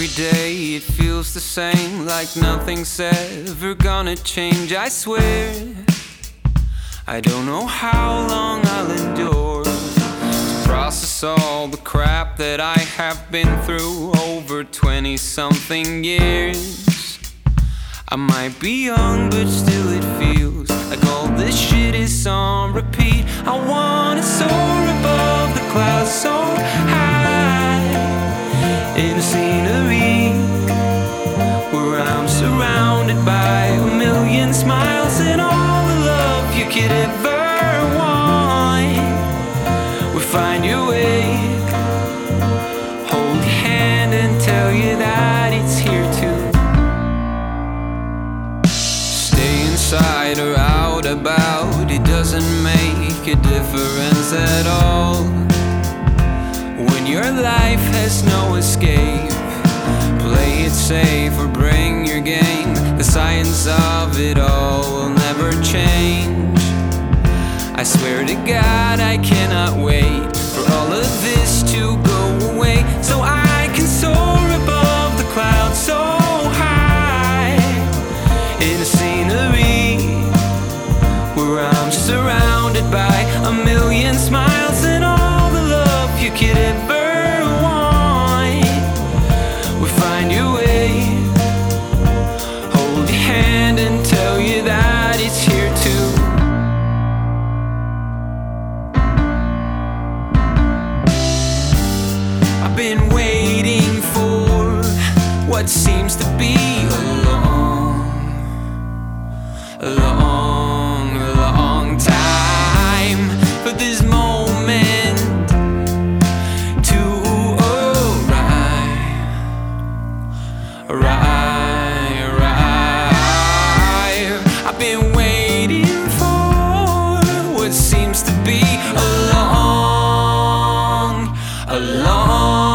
Every day it feels the same, like nothing's ever gonna change. I swear, I don't know how long I'll endure to process all the crap that I have been through over 20 something years. I might be young, but still it feels like all this shit is on repeat. I wanna soar above the clouds so high surrounded by a million smiles and all the love you could ever want. We find your way, hold your hand and tell you that it's here too. Stay inside or out about, it doesn't make a difference at all. When your life has no escape, play it safe or your game. The science of it all will never change. I swear to God, I cannot wait for all of this to go away so I can soar above the clouds so high in a scenery where I'm surrounded by a million smiles and all the love you could been waiting for what seems to be a long, a long, long time for this moment to arrive. Arrive, arrive. I've been waiting for what seems to be a long, a long.